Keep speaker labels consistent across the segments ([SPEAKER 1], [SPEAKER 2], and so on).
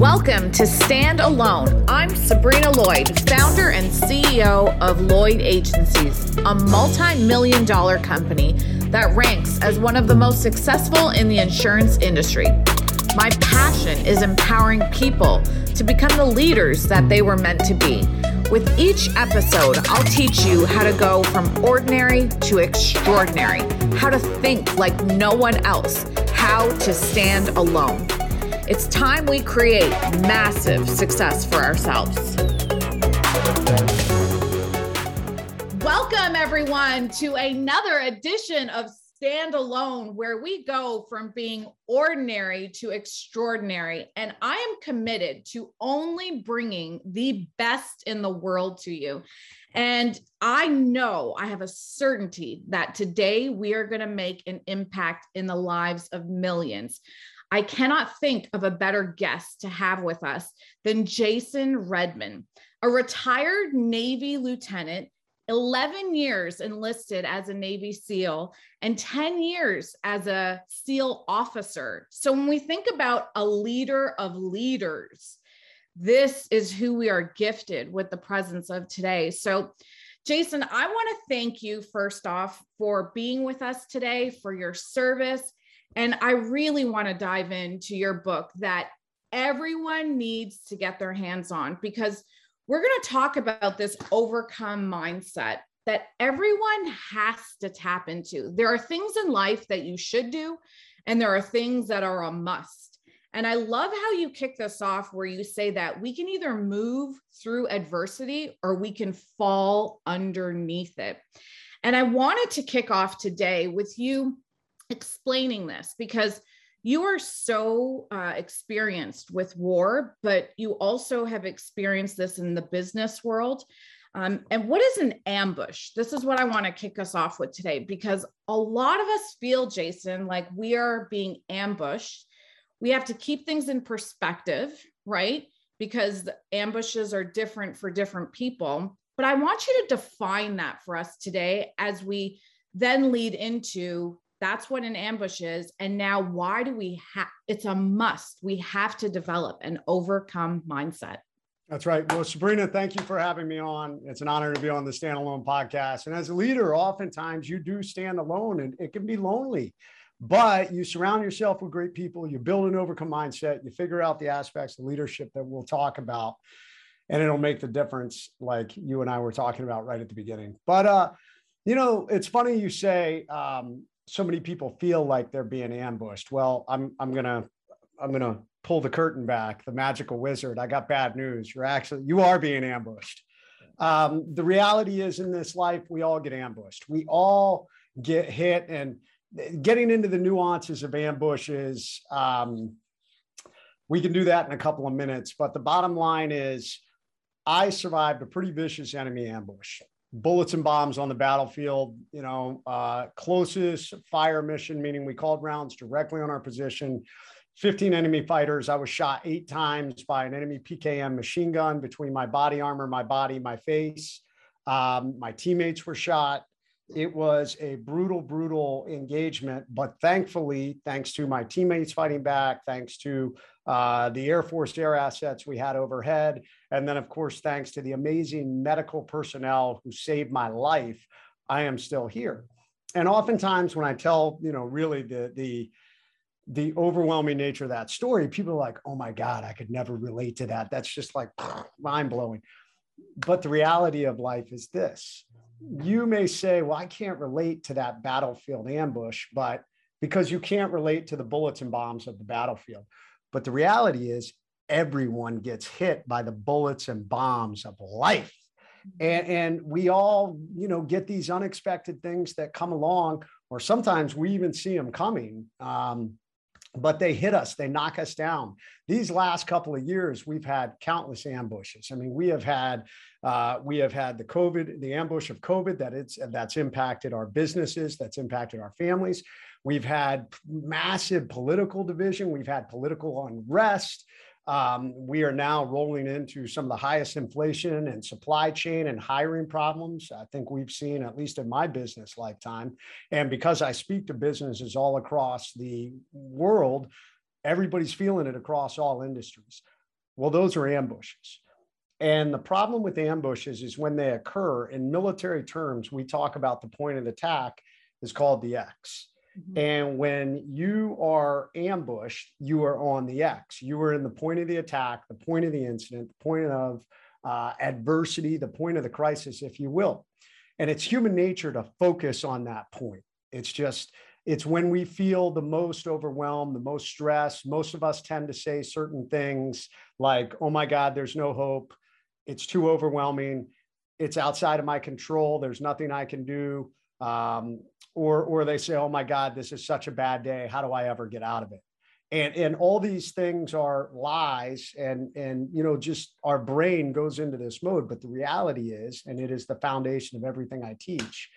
[SPEAKER 1] Welcome to Stand Alone. I'm Sabrina Lloyd, founder and CEO of Lloyd Agencies, a multi million dollar company that ranks as one of the most successful in the insurance industry. My passion is empowering people to become the leaders that they were meant to be. With each episode, I'll teach you how to go from ordinary to extraordinary, how to think like no one else, how to stand alone. It's time we create massive success for ourselves. Welcome, everyone, to another edition of Standalone, where we go from being ordinary to extraordinary. And I am committed to only bringing the best in the world to you. And I know I have a certainty that today we are going to make an impact in the lives of millions. I cannot think of a better guest to have with us than Jason Redman, a retired Navy lieutenant, 11 years enlisted as a Navy SEAL, and 10 years as a SEAL officer. So when we think about a leader of leaders, this is who we are gifted with the presence of today. So, Jason, I want to thank you first off for being with us today, for your service, and I really want to dive into your book that everyone needs to get their hands on because we're going to talk about this overcome mindset that everyone has to tap into. There are things in life that you should do, and there are things that are a must. And I love how you kick this off where you say that we can either move through adversity or we can fall underneath it. And I wanted to kick off today with you explaining this because you are so uh, experienced with war, but you also have experienced this in the business world. Um, and what is an ambush? This is what I want to kick us off with today because a lot of us feel, Jason, like we are being ambushed. We have to keep things in perspective, right? Because ambushes are different for different people. But I want you to define that for us today as we then lead into that's what an ambush is. And now, why do we have it's a must? We have to develop an overcome mindset.
[SPEAKER 2] That's right. Well, Sabrina, thank you for having me on. It's an honor to be on the Standalone podcast. And as a leader, oftentimes you do stand alone and it can be lonely, but you surround yourself with great people, you build an overcome mindset, you figure out the aspects of leadership that we'll talk about, and it'll make the difference, like you and I were talking about right at the beginning. But, uh, you know, it's funny you say um, so many people feel like they're being ambushed. Well, I'm I'm gonna I'm gonna pull the curtain back. The magical wizard. I got bad news. You're actually you are being ambushed. Um, the reality is, in this life, we all get ambushed. We all get hit, and getting into the nuances of ambushes, um, we can do that in a couple of minutes. But the bottom line is, I survived a pretty vicious enemy ambush bullets and bombs on the battlefield, you know, uh, closest fire mission, meaning we called rounds directly on our position. 15 enemy fighters. I was shot eight times by an enemy PKM machine gun between my body armor, my body, my face. Um, my teammates were shot. It was a brutal, brutal engagement. But thankfully, thanks to my teammates fighting back, thanks to uh, the Air Force air assets we had overhead, and then, of course, thanks to the amazing medical personnel who saved my life, I am still here. And oftentimes, when I tell, you know, really the the the overwhelming nature of that story, people are like, "Oh my God, I could never relate to that. That's just like mind blowing." But the reality of life is this: you may say, "Well, I can't relate to that battlefield ambush," but because you can't relate to the bullets and bombs of the battlefield. But the reality is, everyone gets hit by the bullets and bombs of life. And, and we all, you know, get these unexpected things that come along, or sometimes we even see them coming. Um, but they hit us, they knock us down. These last couple of years, we've had countless ambushes. I mean, we have had uh, we have had the COVID, the ambush of COVID that it's that's impacted our businesses, that's impacted our families. We've had massive political division. We've had political unrest. Um, we are now rolling into some of the highest inflation and supply chain and hiring problems I think we've seen, at least in my business lifetime. And because I speak to businesses all across the world, everybody's feeling it across all industries. Well, those are ambushes. And the problem with ambushes is when they occur in military terms, we talk about the point of attack is called the X. Mm-hmm. And when you are ambushed, you are on the X. You are in the point of the attack, the point of the incident, the point of uh, adversity, the point of the crisis, if you will. And it's human nature to focus on that point. It's just, it's when we feel the most overwhelmed, the most stressed. Most of us tend to say certain things like, oh my God, there's no hope it's too overwhelming it's outside of my control there's nothing i can do um, or or they say oh my god this is such a bad day. How do i ever get out of it? And and all these things are lies and and you know just our brain goes into this mode. But the reality is and it is the foundation of everything i teach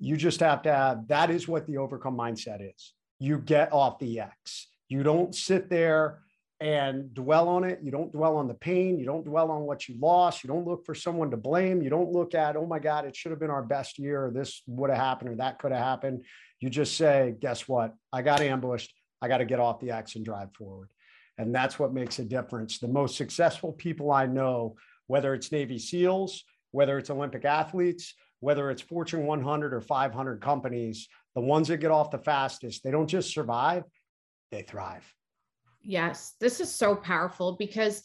[SPEAKER 2] you just have to have that is what the overcome mindset is. You get off the x. You don't sit there and dwell on it. You don't dwell on the pain. You don't dwell on what you lost. You don't look for someone to blame. You don't look at, oh my God, it should have been our best year, or this would have happened, or that could have happened. You just say, guess what? I got ambushed. I got to get off the X and drive forward. And that's what makes a difference. The most successful people I know, whether it's Navy SEALs, whether it's Olympic athletes, whether it's Fortune 100 or 500 companies, the ones that get off the fastest, they don't just survive, they thrive.
[SPEAKER 1] Yes, this is so powerful because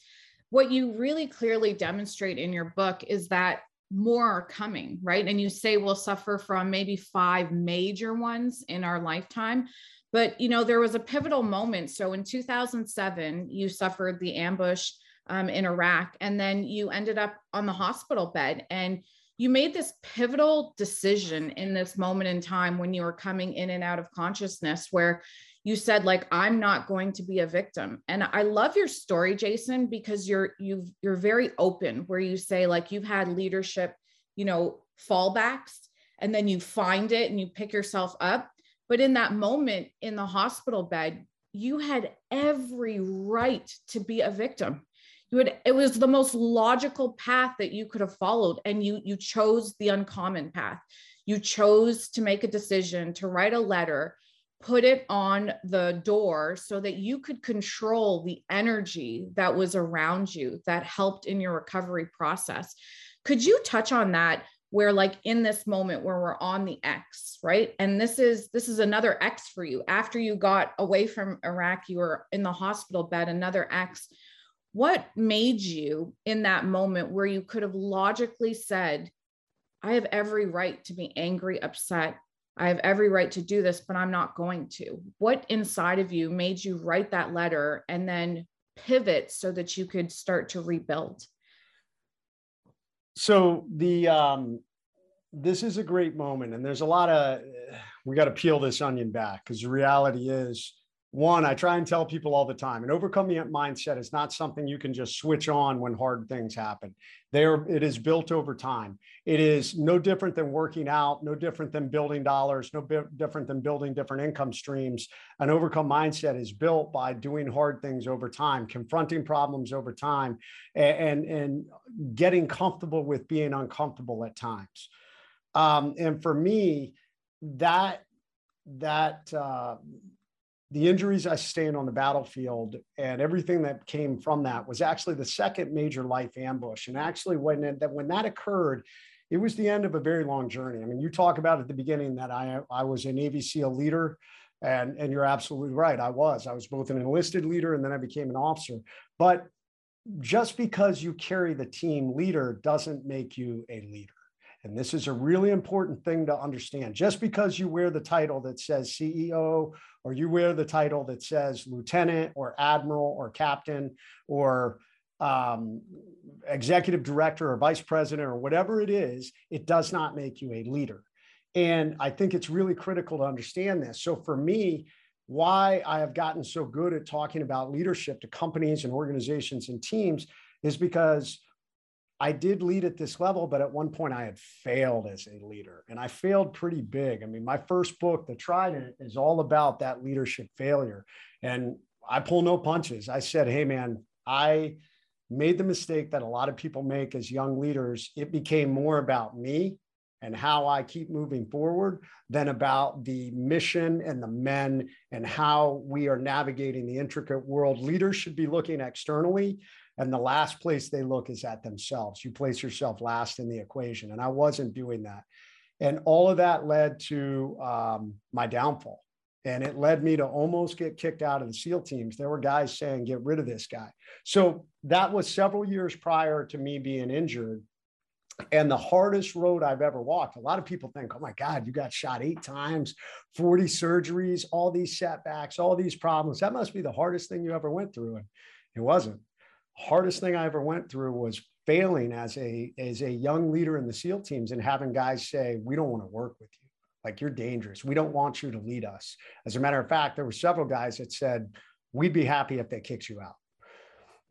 [SPEAKER 1] what you really clearly demonstrate in your book is that more are coming, right? And you say we'll suffer from maybe five major ones in our lifetime. But, you know, there was a pivotal moment. So in 2007, you suffered the ambush um, in Iraq, and then you ended up on the hospital bed. And you made this pivotal decision in this moment in time when you were coming in and out of consciousness where you said like i'm not going to be a victim. And i love your story jason because you're you've you're very open where you say like you've had leadership you know fallbacks and then you find it and you pick yourself up. But in that moment in the hospital bed you had every right to be a victim. You had it was the most logical path that you could have followed and you you chose the uncommon path. You chose to make a decision to write a letter put it on the door so that you could control the energy that was around you that helped in your recovery process. Could you touch on that where like in this moment where we're on the X, right? And this is this is another X for you. After you got away from Iraq, you were in the hospital bed, another X. What made you in that moment where you could have logically said, I have every right to be angry, upset, I have every right to do this, but I'm not going to. What inside of you made you write that letter and then pivot so that you could start to rebuild?
[SPEAKER 2] So the um this is a great moment and there's a lot of we got to peel this onion back because the reality is one, I try and tell people all the time, an overcoming mindset is not something you can just switch on when hard things happen. There, it is built over time. It is no different than working out, no different than building dollars, no different than building different income streams. An overcome mindset is built by doing hard things over time, confronting problems over time, and, and, and getting comfortable with being uncomfortable at times. Um, and for me, that that uh, the injuries I sustained on the battlefield and everything that came from that was actually the second major life ambush. And actually, when it, that when that occurred, it was the end of a very long journey. I mean, you talk about at the beginning that I I was a Navy SEAL leader, and and you're absolutely right. I was. I was both an enlisted leader and then I became an officer. But just because you carry the team leader doesn't make you a leader. And this is a really important thing to understand. Just because you wear the title that says CEO, or you wear the title that says lieutenant, or admiral, or captain, or um, executive director, or vice president, or whatever it is, it does not make you a leader. And I think it's really critical to understand this. So for me, why I have gotten so good at talking about leadership to companies and organizations and teams is because I did lead at this level, but at one point I had failed as a leader and I failed pretty big. I mean, my first book, The Trident, is all about that leadership failure. And I pull no punches. I said, hey, man, I made the mistake that a lot of people make as young leaders. It became more about me and how I keep moving forward than about the mission and the men and how we are navigating the intricate world. Leaders should be looking externally And the last place they look is at themselves. You place yourself last in the equation. And I wasn't doing that. And all of that led to um, my downfall. And it led me to almost get kicked out of the SEAL teams. There were guys saying, get rid of this guy. So that was several years prior to me being injured and the hardest road I've ever walked. A lot of people think, oh my God, you got shot eight times, 40 surgeries, all these setbacks, all these problems. That must be the hardest thing you ever went through. And it wasn't. Hardest thing I ever went through was failing as a as a young leader in the SEAL teams and having guys say, we don't want to work with you. Like you're dangerous. We don't want you to lead us. As a matter of fact, there were several guys that said, we'd be happy if they kicked you out.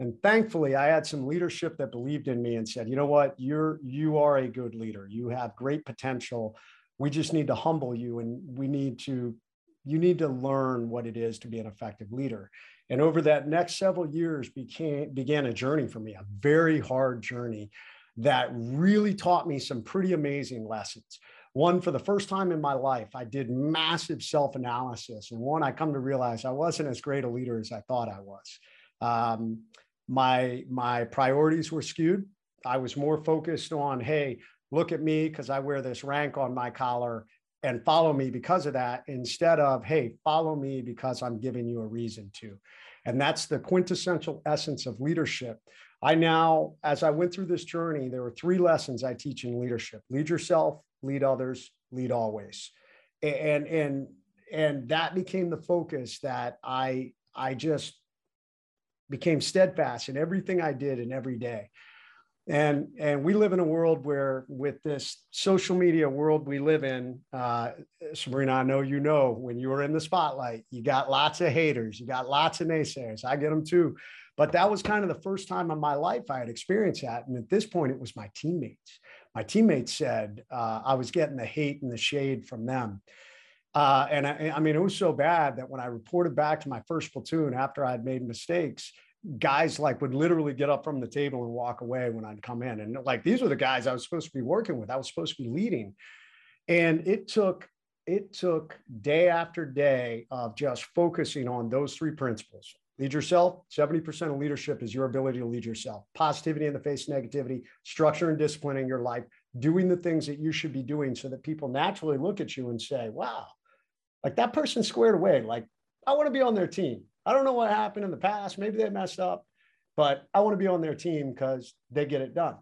[SPEAKER 2] And thankfully, I had some leadership that believed in me and said, you know what, you're you are a good leader. You have great potential. We just need to humble you and we need to you need to learn what it is to be an effective leader. And over that next several years became began a journey for me, a very hard journey that really taught me some pretty amazing lessons. One, for the first time in my life, I did massive self analysis. And one, I come to realize I wasn't as great a leader as I thought I was. Um, my my priorities were skewed. I was more focused on, hey, look at me because I wear this rank on my collar and follow me because of that, instead of, hey, follow me because I'm giving you a reason to. And that's the quintessential essence of leadership. I now, as I went through this journey, there were three lessons I teach in leadership: lead yourself, lead others, lead always. And and and that became the focus that I I just became steadfast in everything I did and every day. And, and we live in a world where, with this social media world we live in, uh, Sabrina, I know you know when you were in the spotlight, you got lots of haters, you got lots of naysayers. I get them too. But that was kind of the first time in my life I had experienced that. And at this point, it was my teammates. My teammates said uh, I was getting the hate and the shade from them. Uh, and I, I, mean, it was so bad that when I reported back to my first platoon after I had made mistakes, guys like would literally get up from the table and walk away when I'd come in. And like these were the guys I was supposed to be working with. I was supposed to be leading. And it took it took day after day of just focusing on those three principles. Lead yourself. 70% of leadership is your ability to lead yourself. Positivity in the face of negativity, structure and discipline in your life, doing the things that you should be doing so that people naturally look at you and say, wow, like that person squared away. Like, I want to be on their team. I don't know what happened in the past. Maybe they messed up, but I want to be on their team because they get it done.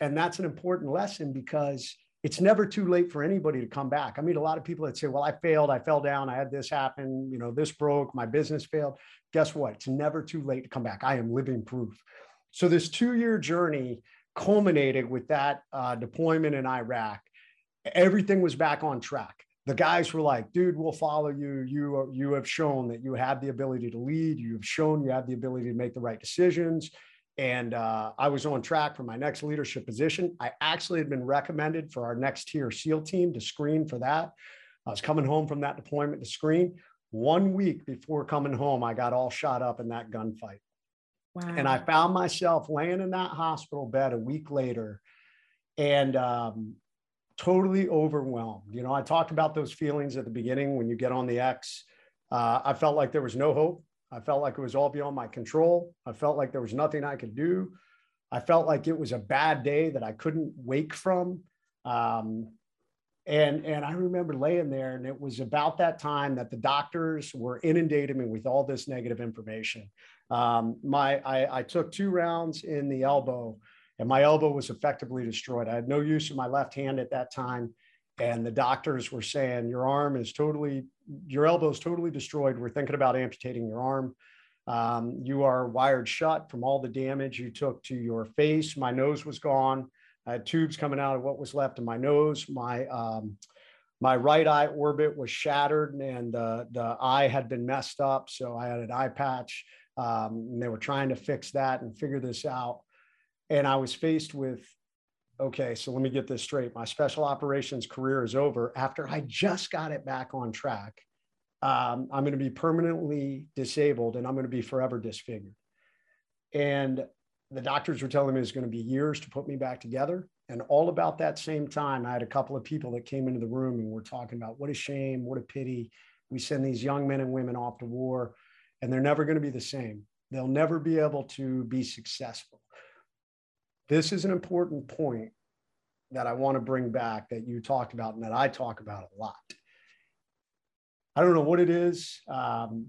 [SPEAKER 2] And that's an important lesson because it's never too late for anybody to come back. I meet a lot of people that say, well, I failed, I fell down, I had this happen, you know, this broke, my business failed. Guess what? It's never too late to come back. I am living proof. So this two-year journey culminated with that uh, deployment in Iraq. Everything was back on track the guys were like, dude, we'll follow you. You, are, you have shown that you have the ability to lead. You've shown you have the ability to make the right decisions. And uh, I was on track for my next leadership position. I actually had been recommended for our next tier SEAL team to screen for that. I was coming home from that deployment to screen. One week before coming home, I got all shot up in that gunfight. Wow. And I found myself laying in that hospital bed a week later. And um, totally overwhelmed. You know, I talked about those feelings at the beginning when you get on the X. Uh, I felt like there was no hope. I felt like it was all beyond my control. I felt like there was nothing I could do. I felt like it was a bad day that I couldn't wake from. Um, and and I remember laying there, and it was about that time that the doctors were inundating me with all this negative information. Um, my I, I took two rounds in the elbow and my elbow was effectively destroyed. I had no use of my left hand at that time. And the doctors were saying, Your arm is totally, your elbow is totally destroyed. We're thinking about amputating your arm. Um, you are wired shut from all the damage you took to your face. My nose was gone. I had tubes coming out of what was left of my nose. My um, my right eye orbit was shattered and uh, the eye had been messed up. So I had an eye patch. Um, and they were trying to fix that and figure this out. And I was faced with, okay, so let me get this straight. My special operations career is over after I just got it back on track. Um, I'm going to be permanently disabled and I'm going to be forever disfigured. And the doctors were telling me it's going to be years to put me back together. And all about that same time, I had a couple of people that came into the room and were talking about what a shame, what a pity. We send these young men and women off to war and they're never going to be the same they'll never be able to be successful. This is an important point that I want to bring back that you talked about and that I talk about a lot. I don't know what it is. Um,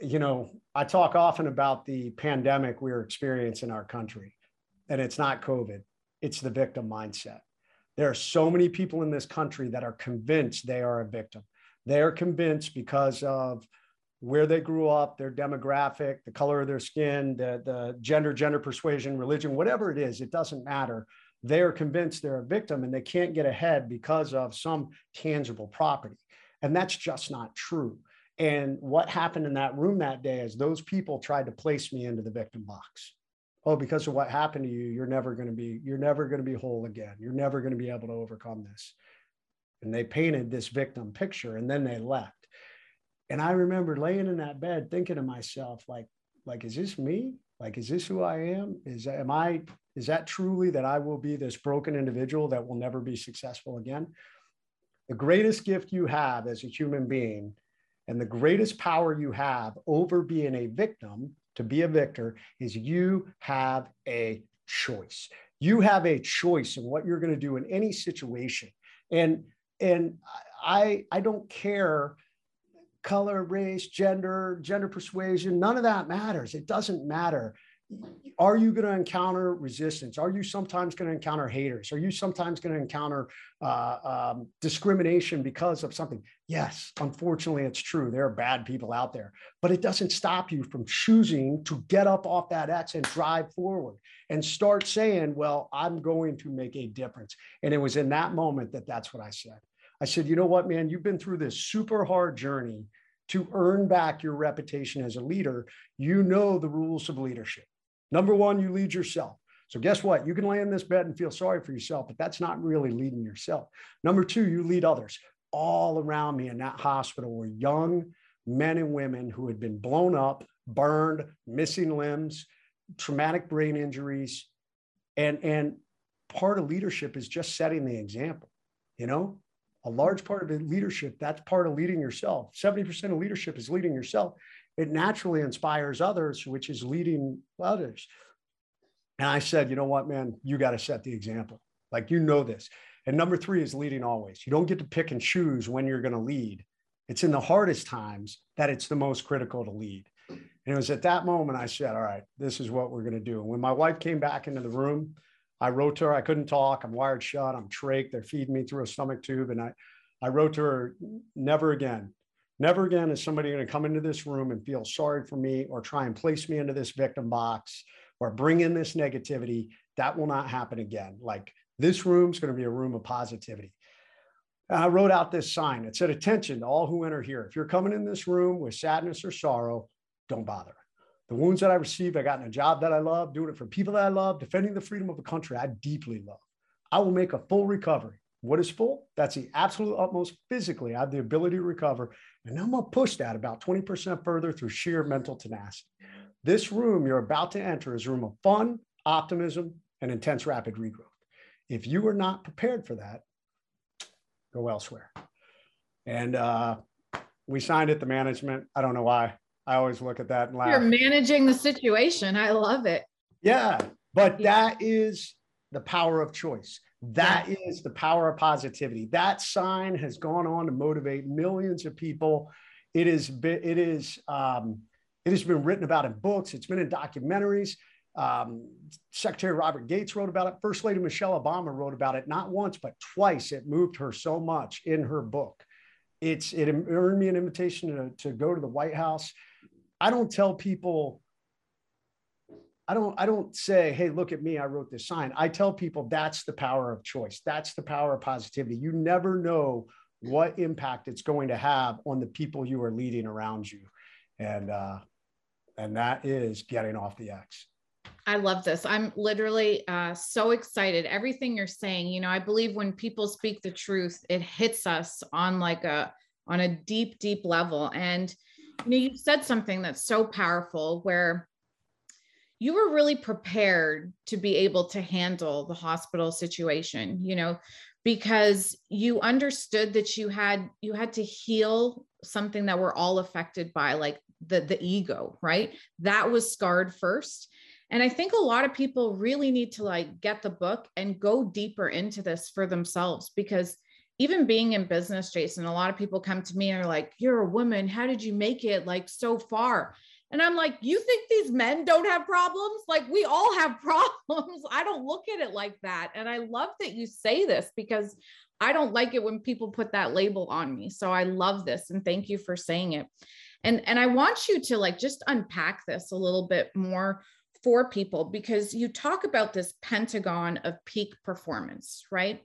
[SPEAKER 2] you know, I talk often about the pandemic we're experiencing in our country, and it's not COVID, it's the victim mindset. There are so many people in this country that are convinced they are a victim. They are convinced because of where they grew up, their demographic, the color of their skin, the, the gender, gender persuasion, religion, whatever it is, it doesn't matter. They're convinced they're a victim and they can't get ahead because of some tangible property. And that's just not true. And what happened in that room that day is those people tried to place me into the victim box. Oh, because of what happened to you, you're never going to be, you're never going to be whole again. You're never going to be able to overcome this. And they painted this victim picture and then they left. And I remember laying in that bed thinking to myself, like, like, is this me? Like, is this who I am? Is am I, is that truly that I will be this broken individual that will never be successful again? The greatest gift you have as a human being and the greatest power you have over being a victim to be a victor is you have a choice. You have a choice in what you're going to do in any situation. And and I I don't care color, race, gender, gender persuasion, none of that matters. It doesn't matter. Are you going to encounter resistance? Are you sometimes going to encounter haters? Are you sometimes going to encounter uh, um, discrimination because of something? Yes, unfortunately, it's true. There are bad people out there, but it doesn't stop you from choosing to get up off that X and drive forward and start saying, Well, I'm going to make a difference. And it was in that moment that that's what I said. I said, you know what, man, you've been through this super hard journey to earn back your reputation as a leader. You know the rules of leadership. Number one, you lead yourself. So guess what? You can lay in this bed and feel sorry for yourself, but that's not really leading yourself. Number two, you lead others. All around me in that hospital were young men and women who had been blown up, burned, missing limbs, traumatic brain injuries. And, and part of leadership is just setting the example. You know, a large part of the leadership, that's part of leading yourself. 70% of leadership is leading yourself. It naturally inspires others, which is leading others. And I said, you know what, man, you got to set the example. Like, you know this. And number three is leading always. You don't get to pick and choose when you're going to lead. It's in the hardest times that it's the most critical to lead. And it was at that moment I said, all right, this is what we're going to do. And when my wife came back into the room, I wrote to her, I couldn't talk. I'm wired shut. I'm trach. They're feeding me through a stomach tube. And I, I wrote to her, never again. Never again is somebody going to come into this room and feel sorry for me or try and place me into this victim box or bring in this negativity. That will not happen again. Like this room's going to be a room of positivity. And I wrote out this sign. It said, Attention to all who enter here. If you're coming in this room with sadness or sorrow, don't bother. The wounds that I received, I got in a job that I love, doing it for people that I love, defending the freedom of a country I deeply love. I will make a full recovery. What is full? That's the absolute utmost physically. I have the ability to recover. And I'm going to push that about 20% further through sheer mental tenacity. This room you're about to enter is a room of fun, optimism, and intense rapid regrowth. If you are not prepared for that, go elsewhere. And uh, we signed it, the management. I don't know why. I always look at that and laugh.
[SPEAKER 1] You're managing the situation. I love it.
[SPEAKER 2] Yeah, but that is the power of choice. That yeah. is the power of positivity. That sign has gone on to motivate millions of people. It is it is um, it has been written about in books. It's been in documentaries. Um, Secretary Robert Gates wrote about it. First Lady Michelle Obama wrote about it not once but twice. It moved her so much in her book. It's it earned me an invitation to, to go to the White House I don't tell people, I don't, I don't say, hey, look at me, I wrote this sign. I tell people that's the power of choice. That's the power of positivity. You never know what impact it's going to have on the people you are leading around you. And uh, and that is getting off the X.
[SPEAKER 1] I love this. I'm literally uh, so excited. Everything you're saying, you know, I believe when people speak the truth, it hits us on like a on a deep, deep level. And you know, you said something that's so powerful where you were really prepared to be able to handle the hospital situation, you know, because you understood that you had you had to heal something that we're all affected by like the the ego right? That was scarred first. And i think a lot of people really need to like get the book and go deeper into this for themselves because even being in business jason a lot of people come to me and are like you're a woman how did you make it like so far and I'm like, you think these men don't have problems? Like, we all have problems. I don't look at it like that. And I love that you say this because I don't like it when people put that label on me. So I love this and thank you for saying it. And and I want you to like just unpack this a little bit more for people because you talk about this pentagon of peak performance, right?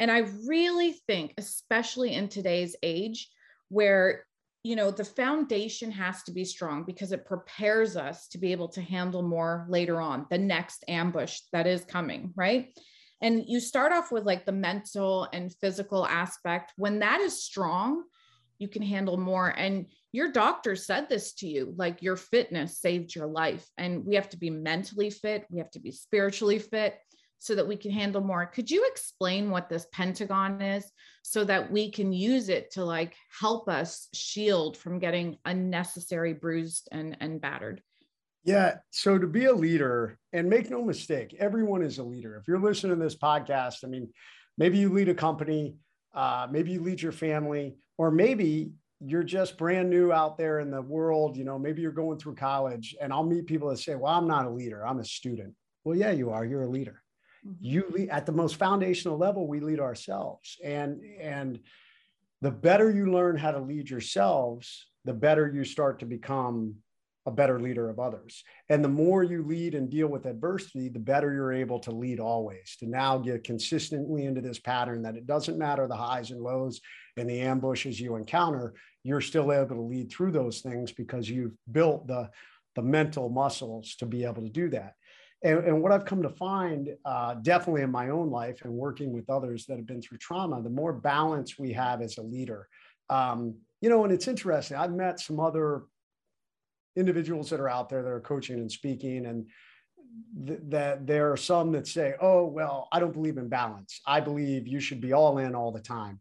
[SPEAKER 1] And I really think especially in today's age where you know the foundation has to be strong because it prepares us to be able to handle more later on the next ambush that is coming right? And you start off with like the mental and physical aspect. When that is strong you can handle more. And your doctor said this to you like your fitness saved your life. And we have to be mentally fit. We have to be spiritually fit so that we can handle more could you explain what this pentagon is so that we can use it to like help us shield from getting unnecessary bruised and and battered
[SPEAKER 2] yeah. So to be a leader, and make no mistake, everyone is a leader. If you're listening to this podcast, I mean, maybe you lead a company, uh, maybe you lead your family, or maybe you're just brand new out there in the world. You know, maybe you're going through college, and I'll meet people that say, Well, I'm not a leader, I'm a student. Well, yeah, you are. You're a leader. Mm-hmm. You lead at the most foundational level, we lead ourselves. And, and, the better you learn how to lead yourselves, the better you start to become a better leader of others. And the more you lead and deal with adversity, the better you're able to lead always, to now get consistently into this pattern that it doesn't matter the highs and lows and the ambushes you encounter, you're still able to lead through those things because you've built the, the mental muscles to be able to do that. And, and what I've come to find, uh, definitely in my own life and working with others that have been through trauma, the more balance we have as a leader. Um, you know, and it's interesting. I've met some other individuals that are out there that are coaching and speaking and th- that there are some that say oh well i don't believe in balance i believe you should be all in all the time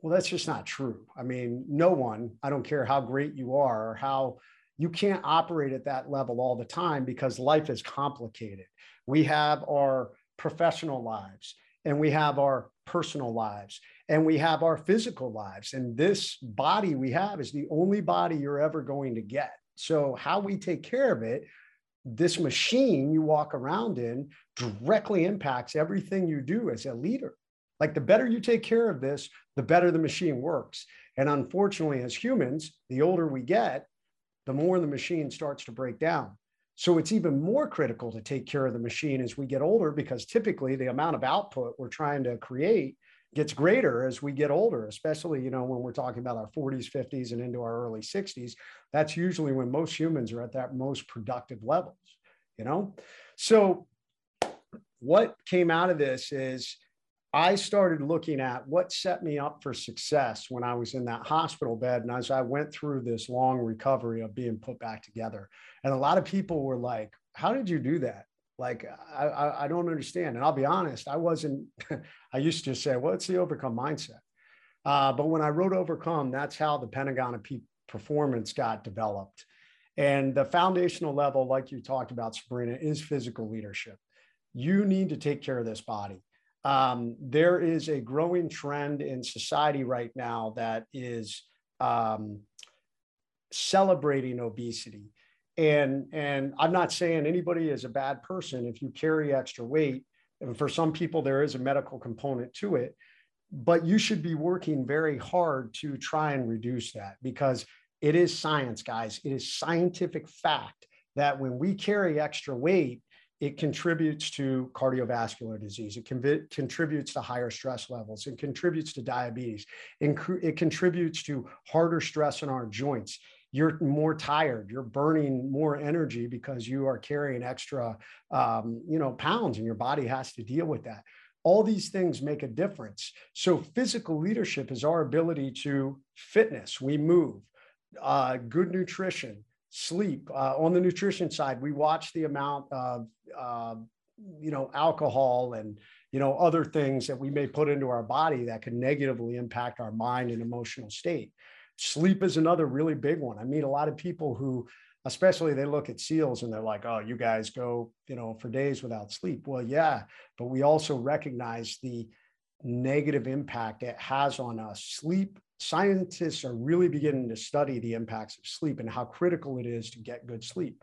[SPEAKER 2] well that's just not true i mean no one i don't care how great you are or how you can't operate at that level all the time because life is complicated we have our professional lives and we have our personal lives and we have our physical lives and this body we have is the only body you're ever going to get so, how we take care of it, this machine you walk around in directly impacts everything you do as a leader. Like the better you take care of this, the better the machine works. And unfortunately, as humans, the older we get, the more the machine starts to break down. So it's even more critical to take care of the machine as we get older because typically the amount of output we're trying to create gets greater as we get older, especially, you know, when we're talking about our 40s, 50s, and into our early 60s. That's usually when most humans are at that most productive levels, you know? So, what came out of this is I started looking at what set me up for success when I was in that hospital bed. And as I went through this long recovery of being put back together, and a lot of people were like, How did you do that? Like, I, I, I don't understand. And I'll be honest, I wasn't, I used to say, well, it's the overcome mindset. Uh, but when I wrote Overcome, that's how the Pentagon of Peak Performance got developed. And the foundational level, like you talked about, Sabrina, is physical leadership. You need to take care of this body. Um, there is a growing trend in society right now that is um, celebrating obesity. And and i'm not saying anybody is a bad person if you carry extra weight. And for some people there is a medical component to it. But you should be working very hard to try and reduce that because it is science guys. It is scientific fact that when we carry extra weight it contributes to cardiovascular disease. It conv- contributes to higher stress levels. It contributes to diabetes. It, it contributes to harder stress in our joints you're more tired you're burning more energy because you are carrying extra um, you know pounds and your body has to deal with that all these things make a difference so physical leadership is our ability to fitness we move uh, good nutrition sleep uh, on the nutrition side we watch the amount of uh, you know alcohol and you know other things that we may put into our body that can negatively impact our mind and emotional state Sleep is another really big one. I meet a lot of people who, especially they look at seals and they're like, oh, you guys go, you know, for days without sleep. Well, yeah, but we also recognize the negative impact it has on us. Sleep scientists are really beginning to study the impacts of sleep and how critical it is to get good sleep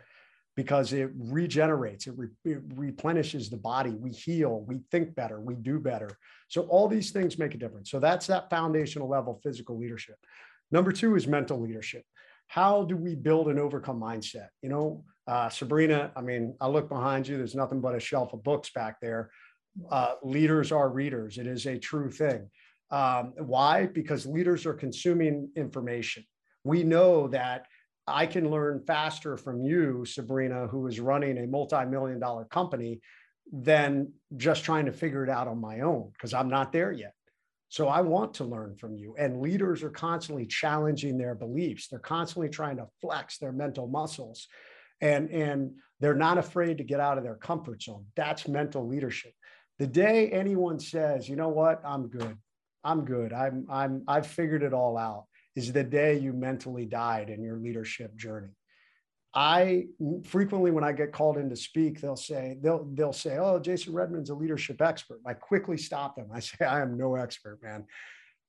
[SPEAKER 2] because it regenerates, it, re- it, replenishes the body. We heal, we think better, we do better. So, all these things make a difference. So, that's that foundational level physical leadership. Number two is mental leadership. How do we build an overcome mindset? You know, uh, Sabrina, I mean, I look behind you, there's nothing but a shelf of books back there. Uh, leaders are readers, it is a true thing. Um, why? Because leaders are consuming information. We know that I can learn faster from you, Sabrina, who is running a multi million dollar company, than just trying to figure it out on my own because I'm not there yet. So I want to learn from you. And leaders are constantly challenging their beliefs. They're constantly trying to flex their mental muscles. And, and they're not afraid to get out of their comfort zone. That's mental leadership. The day anyone says, you know what, I'm good. I'm good. I'm I'm I've figured it all out. Is the day you mentally died in your leadership journey. I frequently, when I get called in to speak, they'll say they'll they'll say, "Oh, Jason Redman's a leadership expert." I quickly stop them. I say, "I am no expert, man.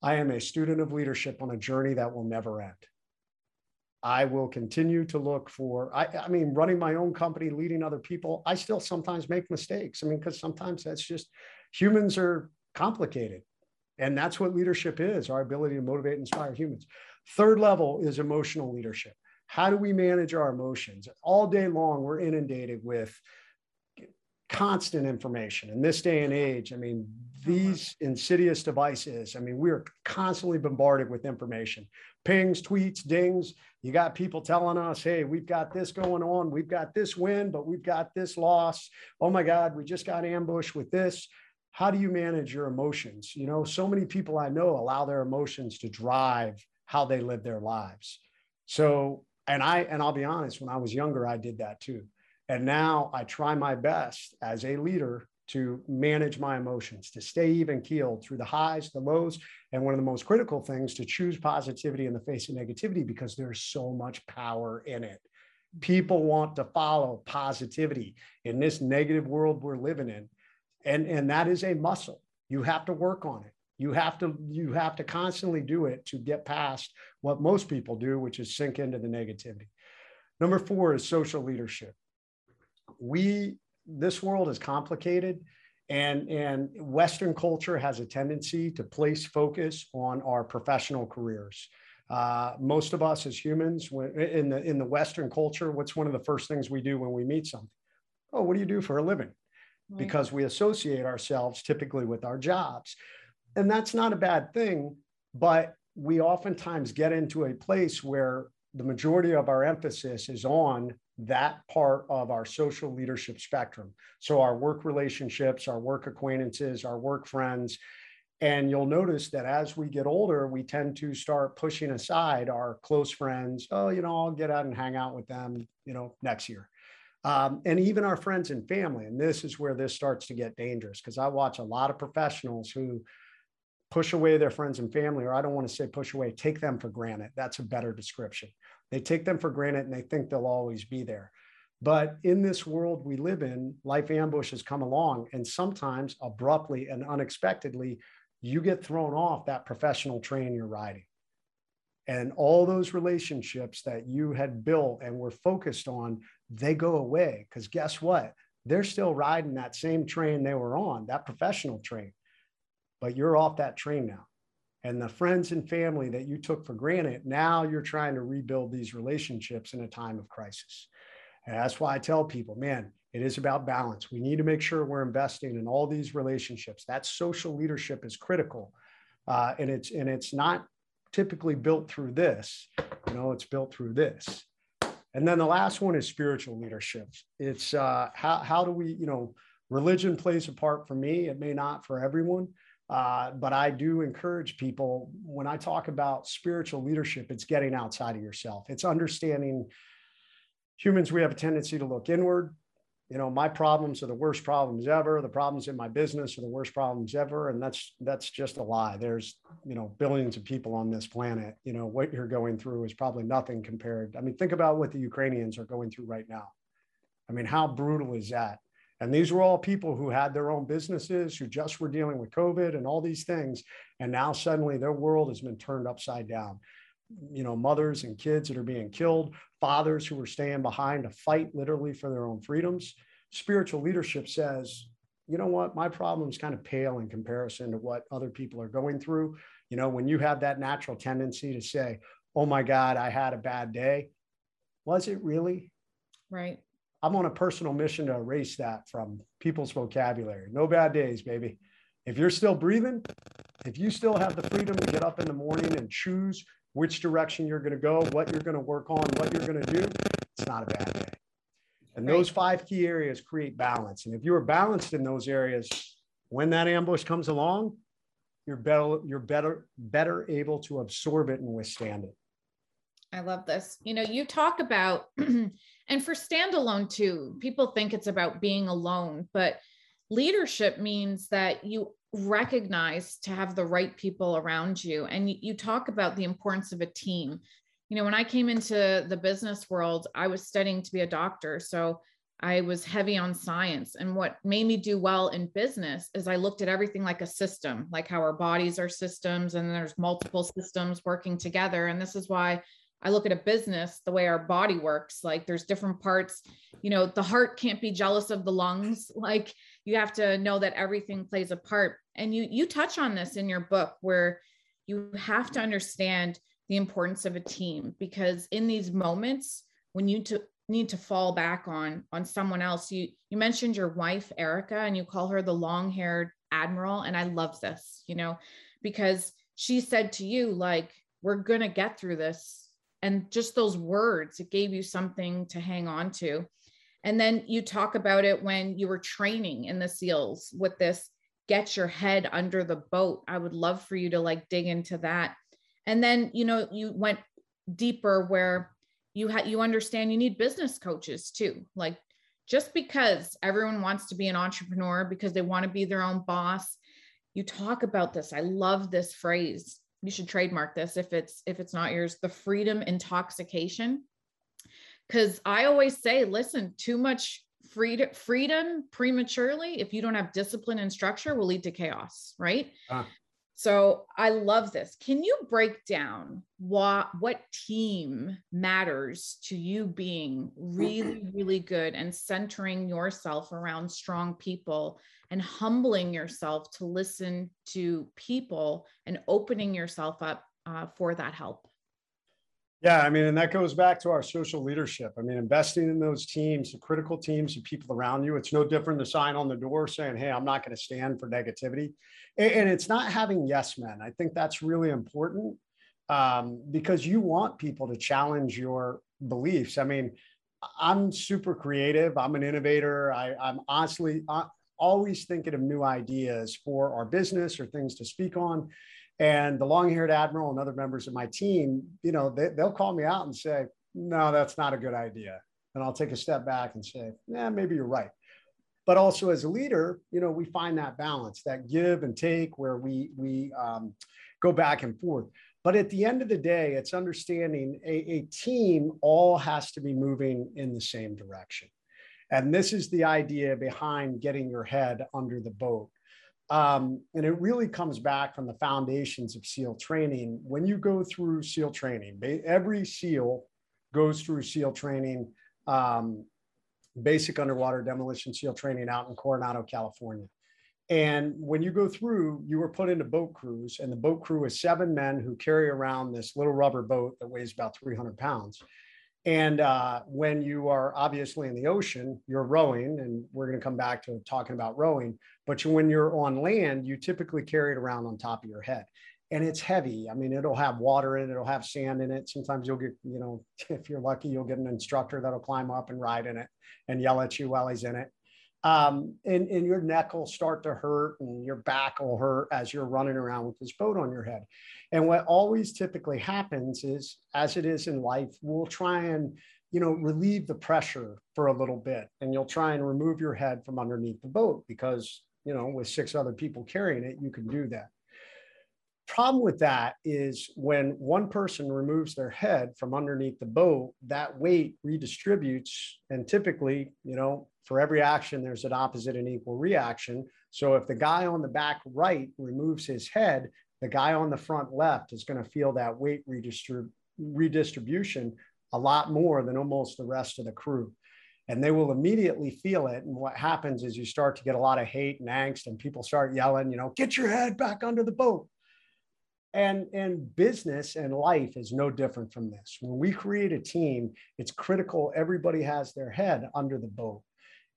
[SPEAKER 2] I am a student of leadership on a journey that will never end. I will continue to look for. I, I mean, running my own company, leading other people. I still sometimes make mistakes. I mean, because sometimes that's just humans are complicated. And that's what leadership is our ability to motivate and inspire humans. Third level is emotional leadership. How do we manage our emotions? All day long, we're inundated with constant information. In this day and age, I mean, these insidious devices, I mean, we're constantly bombarded with information pings, tweets, dings. You got people telling us, hey, we've got this going on. We've got this win, but we've got this loss. Oh my God, we just got ambushed with this how do you manage your emotions? You know, so many people I know allow their emotions to drive how they live their lives. So, and I, and I'll be honest, when I was younger, I did that too. And now I try my best as a leader to manage my emotions, to stay even keeled through the highs, the lows. And one of the most critical things to choose positivity in the face of negativity because there's so much power in it. People want to follow positivity in this negative world we're living in and and that is a muscle. You have to work on it. You have to you have to constantly do it to get past what most people do which is sink into the negativity. Number four is social leadership. We this world is complicated and and western culture has a tendency to place focus on our professional careers. Uh, most of us as humans when in the in the western culture what's one of the first things we do when we meet something? Oh what do you do for a living because we associate ourselves typically with our jobs. And that's not a bad thing, but we oftentimes get into a place where the majority of our emphasis is on that part of our social leadership spectrum. So, our work relationships, our work acquaintances, our work friends. And you'll notice that as we get older, we tend to start pushing aside our close friends. Oh, you know, I'll get out and hang out with them, you know, next year um, and even our friends and family. And this is where this starts to get dangerous because I watch a lot of professionals who push away their friends and family, or I don't want to say push away, take them for granted. That's a better description. They take them for granted and they think they'll always be there. But in this world we live in, life ambushes come along, and sometimes abruptly and unexpectedly, you get thrown off that professional train you're riding. And all those relationships that you had built and were focused on they go away because guess what? They're still riding that same train they were on, that professional train, but you're off that train now. And the friends and family that you took for granted, now you're trying to rebuild these relationships in a time of crisis. And that's why I tell people, man, it is about balance. We need to make sure we're investing in all these relationships. That social leadership is critical. Uh, and it's and it's not typically built through this, you know, it's built through this. And then the last one is spiritual leadership. It's uh, how, how do we, you know, religion plays a part for me. It may not for everyone, uh, but I do encourage people when I talk about spiritual leadership, it's getting outside of yourself. It's understanding humans, we have a tendency to look inward. You know my problems are the worst problems ever the problems in my business are the worst problems ever and that's that's just a lie. There's you know billions of people on this planet you know what you're going through is probably nothing compared i mean think about what the ukrainians are going through right now. I mean how brutal is that? And these were all people who had their own businesses who just were dealing with covid and all these things and now suddenly their world has been turned upside down you know mothers and kids that are being killed fathers who are staying behind to fight literally for their own freedoms. Spiritual leadership says you know what? My problems kind of pale in comparison to what other people are going through. You know when you have that natural tendency to say oh my god i had a bad day was it really?
[SPEAKER 1] Right.
[SPEAKER 2] I'm on a personal mission to erase that from people's vocabulary. No bad days baby. If you're still breathing if you still have the freedom to get up in the morning and choose which direction you're going to go, what you're going to work on, what you're going to do, it's not a bad day. And those five key areas create balance. And if you are balanced in those areas, when that ambush comes along, you're better, you're better, better able to absorb it and withstand it.
[SPEAKER 1] I love this. You know, you talk about, and for standalone too, people think it's about being alone, but leadership means that you recognize to have the right people around you. And you, talk about the importance of a team. You know, when I came into the business world, I was studying to be a doctor. So I was heavy on science. And what made me do well in business is I looked at everything like a system, like how our bodies are systems and there's multiple systems working together. And this is why I look at a business the way our body works. Like there's different parts, you know, the heart can't be jealous of the lungs. Like you have to know that everything plays a part. And you you touch on this in your book where you have to understand the importance of a team because in these moments when you to, need to fall back on on someone else, you you mentioned your wife Erica and you call her the long-haired admiral. And I love this, you know, because she said to you like we're going to get through this. And just those words it gave you something to hang on to. And then you talk about it when you were training in the seals with this get your head under the boat. I would love for you to like dig into that. And then you know you went deeper where you had you understand you need business coaches too. Like just because everyone wants to be an entrepreneur because they want to be their own boss you talk about this. I love this phrase. You should trademark this if it's if it's not yours the freedom intoxication. Because i always say listen too much freedom freedom prematurely if you don't have discipline and structure will lead to chaos right uh, so I love this. Can you break down what what team matters to you being really really good and centering yourself around strong people and humbling yourself to listen to people and opening yourself up uh, for that help?
[SPEAKER 2] Yeah, I mean, and that goes back to our social leadership. I mean, investing in those teams, the critical teams of people around you. It's no different than the sign on the door saying, "Hey, I'm not going to stand for negativity," and it's not having yes men. I think that's really important um, because you want people to challenge your beliefs. I mean, I'm super creative. I'm an innovator. I, am honestly uh, always thinking of new ideas for our business or things to speak on. And the long-haired admiral and other members of my team, you know, they, they'll call me out and say, "No, that's not a good idea." And I'll take a step back and say, "Yeah, maybe you're right." But also as a leader, you know, we find that balance, that give and take, where we we um, go back and forth. But at the end of the day, it's understanding a, a team all has to be moving in the same direction. And this is the idea behind getting your head under the boat. Um, and it really comes back from the foundations of SEAL training. When you go through SEAL training, every SEAL goes through SEAL training, um, basic underwater demolition SEAL training out in Coronado, California. And when you go through, you are put into boat crews, and the boat crew is seven men who carry around this little rubber boat that weighs about 300 pounds. And uh, when you are obviously in the ocean, you're rowing, and we're going to come back to talking about rowing. But when you're on land, you typically carry it around on top of your head. And it's heavy. I mean, it'll have water in it, it'll have sand in it. Sometimes you'll get, you know, if you're lucky, you'll get an instructor that'll climb up and ride in it and yell at you while he's in it. Um, and, and your neck will start to hurt and your back will hurt as you're running around with this boat on your head. And what always typically happens is, as it is in life, we'll try and you know, relieve the pressure for a little bit and you'll try and remove your head from underneath the boat because, you know, with six other people carrying it, you can do that. Problem with that is when one person removes their head from underneath the boat, that weight redistributes. And typically, you know, for every action, there's an opposite and equal reaction. So if the guy on the back right removes his head, the guy on the front left is going to feel that weight redistrib- redistribution a lot more than almost the rest of the crew. And they will immediately feel it. And what happens is you start to get a lot of hate and angst, and people start yelling, you know, get your head back under the boat. And, and business and life is no different from this. When we create a team, it's critical everybody has their head under the boat.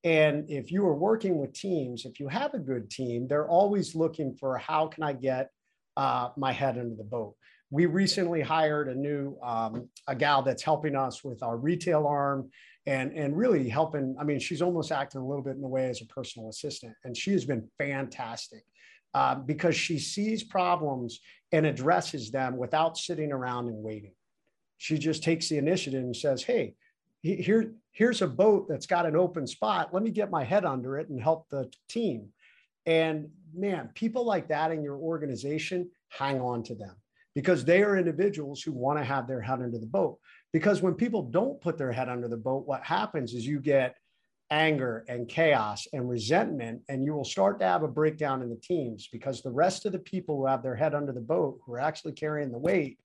[SPEAKER 2] And if you are working with teams, if you have a good team, they're always looking for how can I get uh, my head under the boat we recently hired a new um, a gal that's helping us with our retail arm and and really helping i mean she's almost acting a little bit in the way as a personal assistant and she has been fantastic uh, because she sees problems and addresses them without sitting around and waiting. She just takes the initiative and says hey here here's a boat that's got an open spot. Let me get my head under it and help the team. And man people like that in your organization hang on to them because they are individuals who want to have their head under the boat. Because when people don't put their head under the boat, what happens is you get anger and chaos and resentment, and you will start to have a breakdown in the teams because the rest of the people who have their head under the boat, who are actually carrying the weight,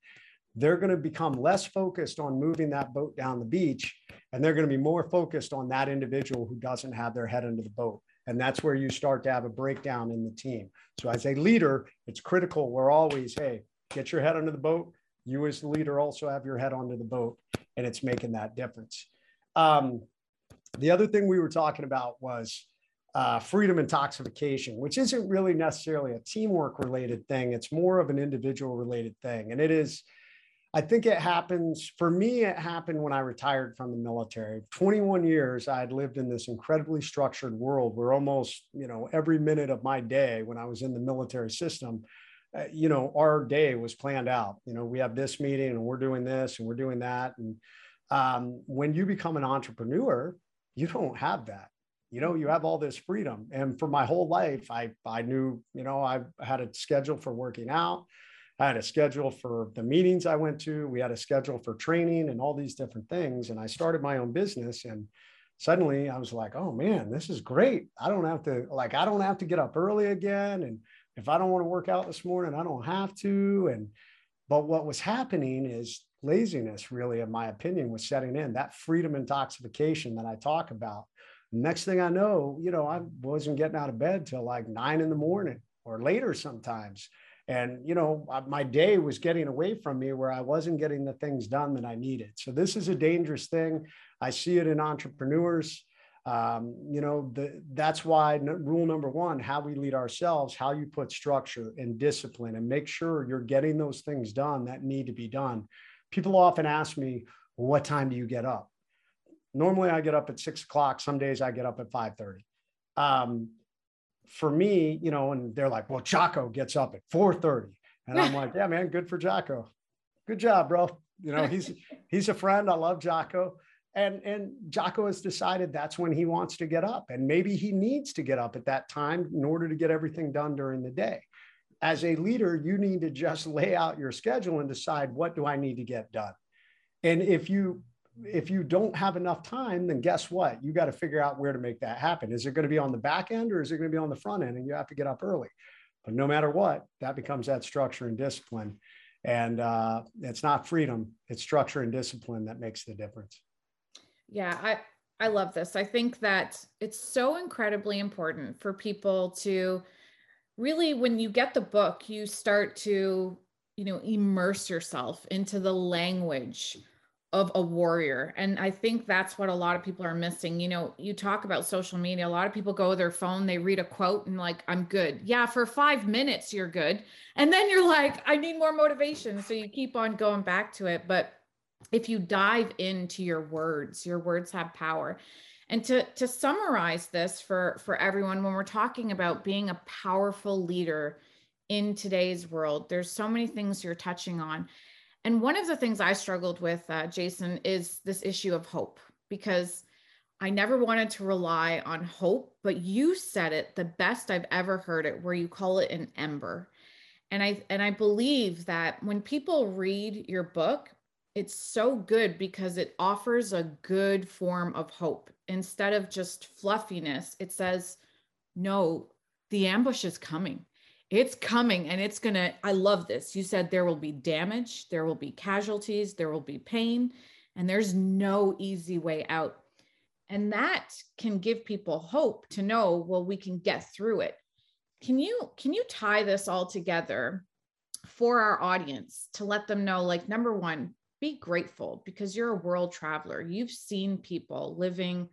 [SPEAKER 2] they're going to become less focused on moving that boat down the beach and they're going to be more focused on that individual who doesn't have their head under the boat. And that's where you start to have a breakdown in the team. So, as a leader, it's critical. We're always, hey, get your head under the boat. You, as the leader, also have your head under the boat, and it's making that difference. Um, the other thing we were talking about was uh, freedom intoxication, which isn't really necessarily a teamwork related thing. It's more of an individual related thing. And it is, I think it happens for me, it happened when I retired from the military. 21 years, I had lived in this incredibly structured world where almost, you know, every minute of my day when I was in the military system, uh, you know, our day was planned out. You know, we have this meeting and we're doing this and we're doing that. And um, when you become an entrepreneur, you don't have that. You know, you have all this freedom. And for my whole life, I I knew, you know, I had a schedule for working out. I had a schedule for the meetings I went to. We had a schedule for training and all these different things. And I started my own business and suddenly I was like, oh man, this is great. I don't have to like I don't have to get up early again and if I don't want to work out this morning, I don't have to. And but what was happening is laziness, really, in my opinion, was setting in that freedom intoxication that I talk about. Next thing I know, you know, I wasn't getting out of bed till like nine in the morning or later sometimes. And, you know, my day was getting away from me where I wasn't getting the things done that I needed. So, this is a dangerous thing. I see it in entrepreneurs. Um, you know, the, that's why rule number one, how we lead ourselves, how you put structure and discipline and make sure you're getting those things done that need to be done. People often ask me, what time do you get up? Normally I get up at six o'clock. Some days I get up at 5.30. Um, for me, you know, and they're like, well, Jocko gets up at 4.30. And I'm like, yeah, man, good for Jocko. Good job, bro. You know, he's, he's a friend. I love Jocko and and Jocko has decided that's when he wants to get up and maybe he needs to get up at that time in order to get everything done during the day as a leader you need to just lay out your schedule and decide what do i need to get done? And if you if you don't have enough time then guess what? You got to figure out where to make that happen. Is it going to be on the back end or is it going to be on the front end and you have to get up early? But no matter what that becomes that structure and discipline. And uh, it's not freedom it's structure and discipline that makes the difference.
[SPEAKER 1] Yeah, I I love this. I think that it's so incredibly important for people to really when you get the book, you start to, you know, immerse yourself into the language of a warrior. And I think that's what a lot of people are missing. You know, you talk about social media, a lot of people go to their phone, they read a quote and like, I'm good. Yeah, for five minutes, you're good. And then you're like, I need more motivation. So you keep on going back to it. But if you dive into your words, your words have power. And to, to summarize this for, for everyone, when we're talking about being a powerful leader in today's world, there's so many things you're touching on. And one of the things I struggled with, uh, Jason, is this issue of hope because I never wanted to rely on hope, but you said it the best I've ever heard it, where you call it an ember. And I and I believe that when people read your book, it's so good because it offers a good form of hope instead of just fluffiness. It says, "No, the ambush is coming. It's coming and it's going to I love this. You said there will be damage, there will be casualties, there will be pain, and there's no easy way out." And that can give people hope to know, well, we can get through it. Can you can you tie this all together for our audience to let them know like number 1, be grateful because you're a world traveler. You've seen people living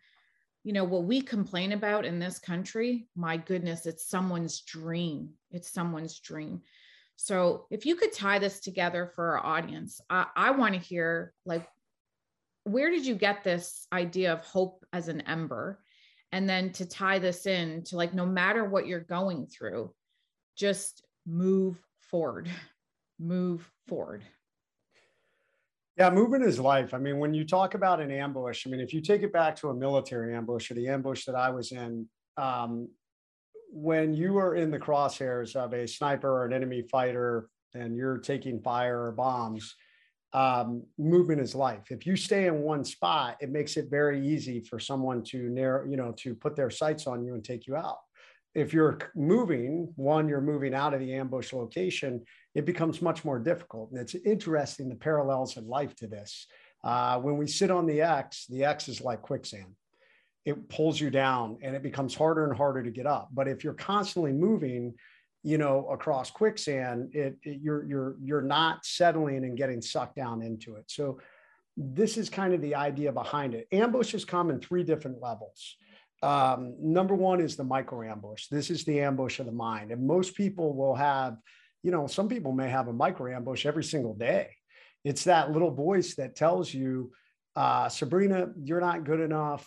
[SPEAKER 1] you know what we complain about in this country my goodness it's someone's dream. It's someone's dream. So if you could tie this together for our audience i, I want to hear like where did you get this idea of hope as an ember? And then to tie this in to like no matter what you're going through just move forward move forward
[SPEAKER 2] yeah movement is life i mean when you talk about an ambush i mean if you take it back to a military ambush or the ambush that i was in um, when you are in the crosshairs of a sniper or an enemy fighter and you're taking fire or bombs um, movement is life. If you stay in one spot, it makes it very easy for someone to narrow, you know, to put their sights on you and take you out. If you're moving, one, you're moving out of the ambush location, it becomes much more difficult. And it's interesting the parallels in life to this. Uh, when we sit on the X, the X is like quicksand. It pulls you down and it becomes harder and harder to get up. But if you're constantly moving, you know across quicksand it, it, you're you're you're not settling and getting sucked down into it so this is kind of the idea behind it ambushes come in three different levels um, number one is the micro ambush this is the ambush of the mind and most people will have you know some people may have a micro ambush every single day. It's that little voice that tells you uh, sabrina you're not good enough.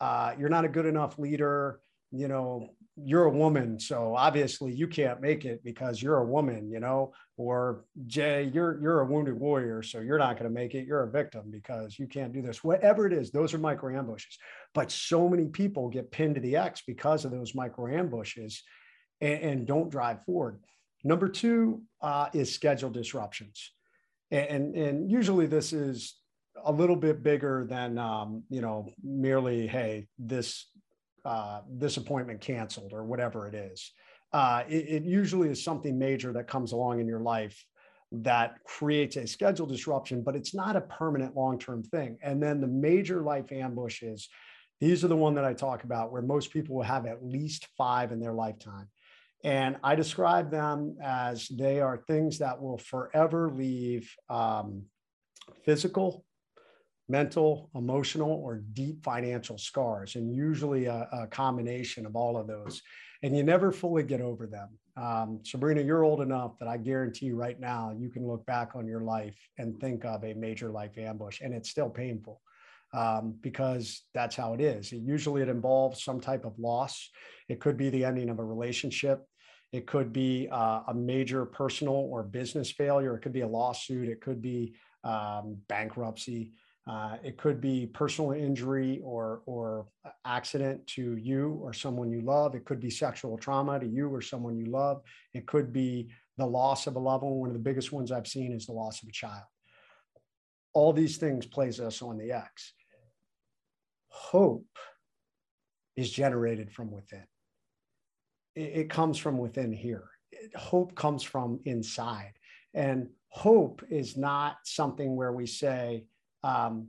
[SPEAKER 2] Uh, you're not a good enough leader. You know you're a woman so obviously you can't make it because you're a woman you know or jay you're you're a wounded warrior so you're not going to make it. You're a victim because you can't do this. Whatever it is those are micro ambushes. But so many people get pinned to the x because of those micro ambushes and, and don't drive forward number two uh, is schedule disruptions and and usually this is a little bit bigger than um, you know merely hey this uh, this appointment canceled or whatever it is. Uh, it, it, usually is something major that comes along in your life that creates a schedule disruption, but it's not a permanent long term thing. And then the major life ambushes, these are the one that I talk about where most people will have at least five in their lifetime. And I describe them as they are things that will forever leave um, physical, mental, emotional, or deep financial scars, and usually a, a, combination of all of those. And you never fully get over them. Um, Sabrina, you're old enough that I guarantee right now you can look back on your life and think of a major life ambush, and it's still painful um, because that's how it is. It, usually, it involves some type of loss. It could be the ending of a relationship. It could be uh, a major personal or business failure. It could be a lawsuit. It could be um, bankruptcy. Uh, it could be personal injury or, or accident to you or someone you love. It could be sexual trauma to you or someone you love. It could be the loss of a loved one. One of the biggest ones I've seen is the loss of a child. All these things plays us on the X. Hope is generated from within. It, it comes from within here. It, hope comes from inside. And hope is not something where we say, um,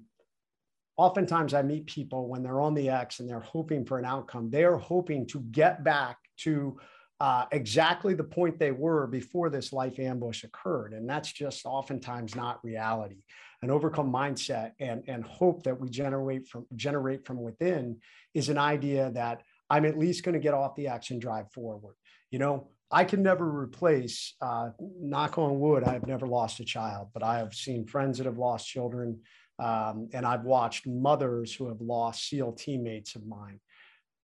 [SPEAKER 2] oftentimes I meet people when they're on the X and they're hoping for an outcome. They are hoping to get back to uh, exactly the point they were before this life ambush occurred. And that's just oftentimes not reality. An overcome mindset and, and hope that we generate from generate from within is an idea that I'm at least going to get off the and drive forward. You know, I can never replace, uh, knock on wood, I've never lost a child, but I have seen friends that have lost children. Um, and I've watched mothers who have lost SEAL teammates of mine.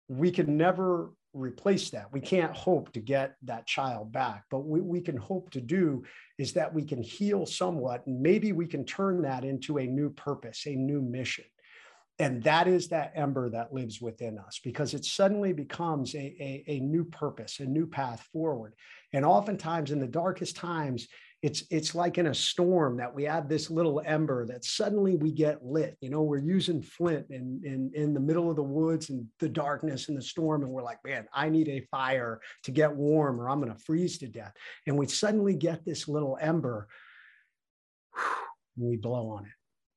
[SPEAKER 2] we can never replace that. We can't hope to get that child back, but what we can hope to do is that we can heal somewhat and maybe we can turn that into a new purpose, a new mission. And that is that ember that lives within us because it suddenly becomes a, a, a new purpose, a new path forward. And oftentimes in the darkest times, it's it's like in a storm that we have this little ember that suddenly we get lit. You know we're using flint in in in the middle of the woods and the darkness and the storm and we're like man i need a fire to get warm or i'm going to freeze to death. And we suddenly get this little ember and we blow on it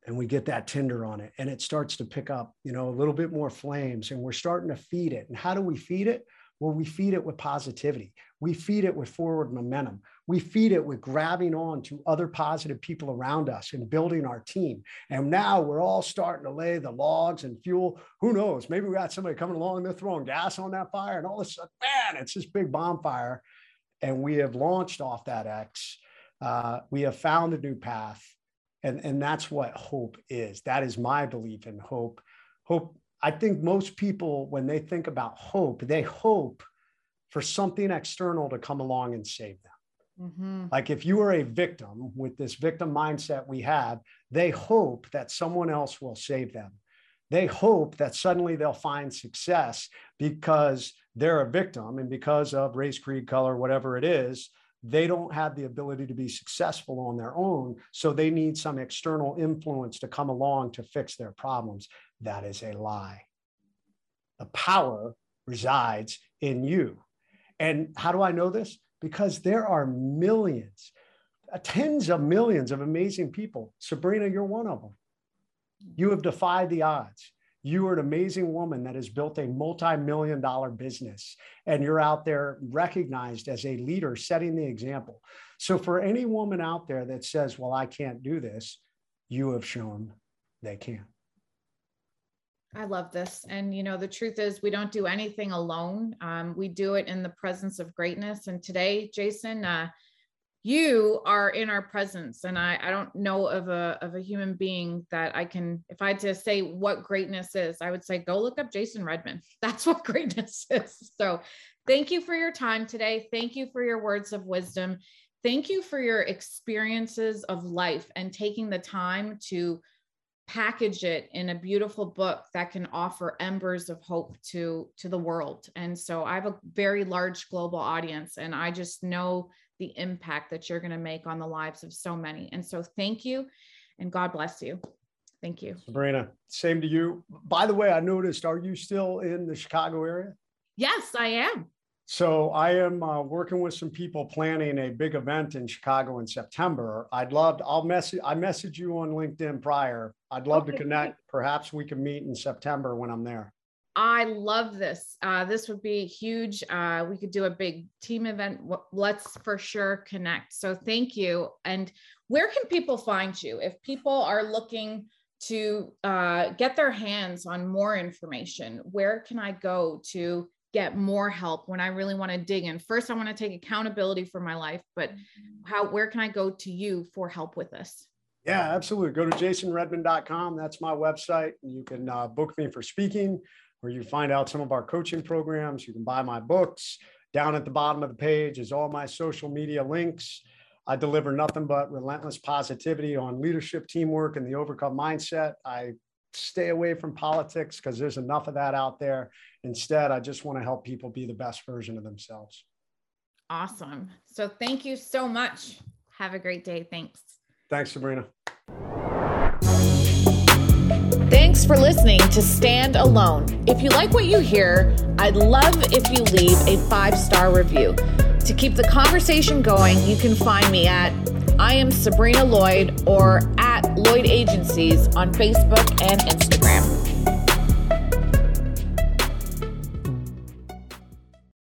[SPEAKER 2] and we get that tinder on it and it starts to pick up you know a little bit more flames and we're starting to feed it and how do we feed it well we feed it with positivity we feed it with forward momentum we feed it with grabbing on to other positive people around us and building our team. And now we're all starting to lay the logs and fuel. Who knows? Maybe we got somebody coming along, they're throwing gas on that fire, and all of a sudden, man, it's this big bonfire. And we have launched off that X. Uh, we have found a new path. And, and that's what hope is. That is my belief in hope. Hope, I think most people, when they think about hope, they hope for something external to come along and save them. Mm-hmm. Like if you are a victim with this victim mindset we have, they hope that someone else will save them. They hope that suddenly they'll find success because they're a victim and because of race, creed, color, whatever it is, they don't have the ability to be successful on their own. So they need some external influence to come along to fix their problems. That is a lie. The power resides in you. And how do I know this? because there are millions, uh, tens of millions of amazing people. Sabrina, you're one of them. You have defied the odds. You are an amazing woman that has built a multi million dollar business, and you're out there recognized as a leader, setting the example. So, for any woman out there that says, Well, I can't do this, you have shown they can.
[SPEAKER 1] I love this. And, you know, the truth is, we don't do anything alone. Um, we do it in the presence of greatness. And today, Jason, uh, you are in our presence. And I, I don't know of a, of a human being that I can, if I had to say what greatness is, I would say, go look up Jason Redman. That's what greatness is. So thank you for your time today. Thank you for your words of wisdom. Thank you for your experiences of life and taking the time to package it in a beautiful book that can offer embers of hope to to the world and so i have a very large global audience and i just know the impact that you're going to make on the lives of so many and so thank you and god bless you thank you
[SPEAKER 2] sabrina same to you by the way i noticed are you still in the chicago area
[SPEAKER 1] yes i am
[SPEAKER 2] so I am uh, working with some people planning a big event in Chicago in September. I'd love to, I'll message, I message you on LinkedIn prior. I'd love okay. to connect. Perhaps we can meet in September when I'm there.
[SPEAKER 1] I love this. Uh, this would be huge. Uh, we could do a big team event. Let's for sure connect. So thank you. And where can people find you if people are looking to uh, get their hands on more information? Where can I go to get more help when I really want to dig in. First, I want to take accountability for my life, but how where can I go to you for help with this?
[SPEAKER 2] Yeah, absolutely. Go to jasonredman.com. That's my website. You can uh, book me for speaking, or you find out some of our coaching programs. You can buy my books. Down at the bottom of the page is all my social media links. I deliver nothing but relentless positivity on leadership, teamwork, and the overcome mindset. I stay away from politics because there's enough of that out there. Instead, I just want to help people be the best version of themselves.
[SPEAKER 1] Awesome. So thank you so much. Have a great day. Thanks.
[SPEAKER 2] Thanks, Sabrina.
[SPEAKER 1] Thanks for listening to Stand Alone. If you like what you hear, I'd love if you leave a five star review. To keep the conversation going, you can find me at I am Sabrina Lloyd or at Lloyd Agencies on Facebook and Instagram.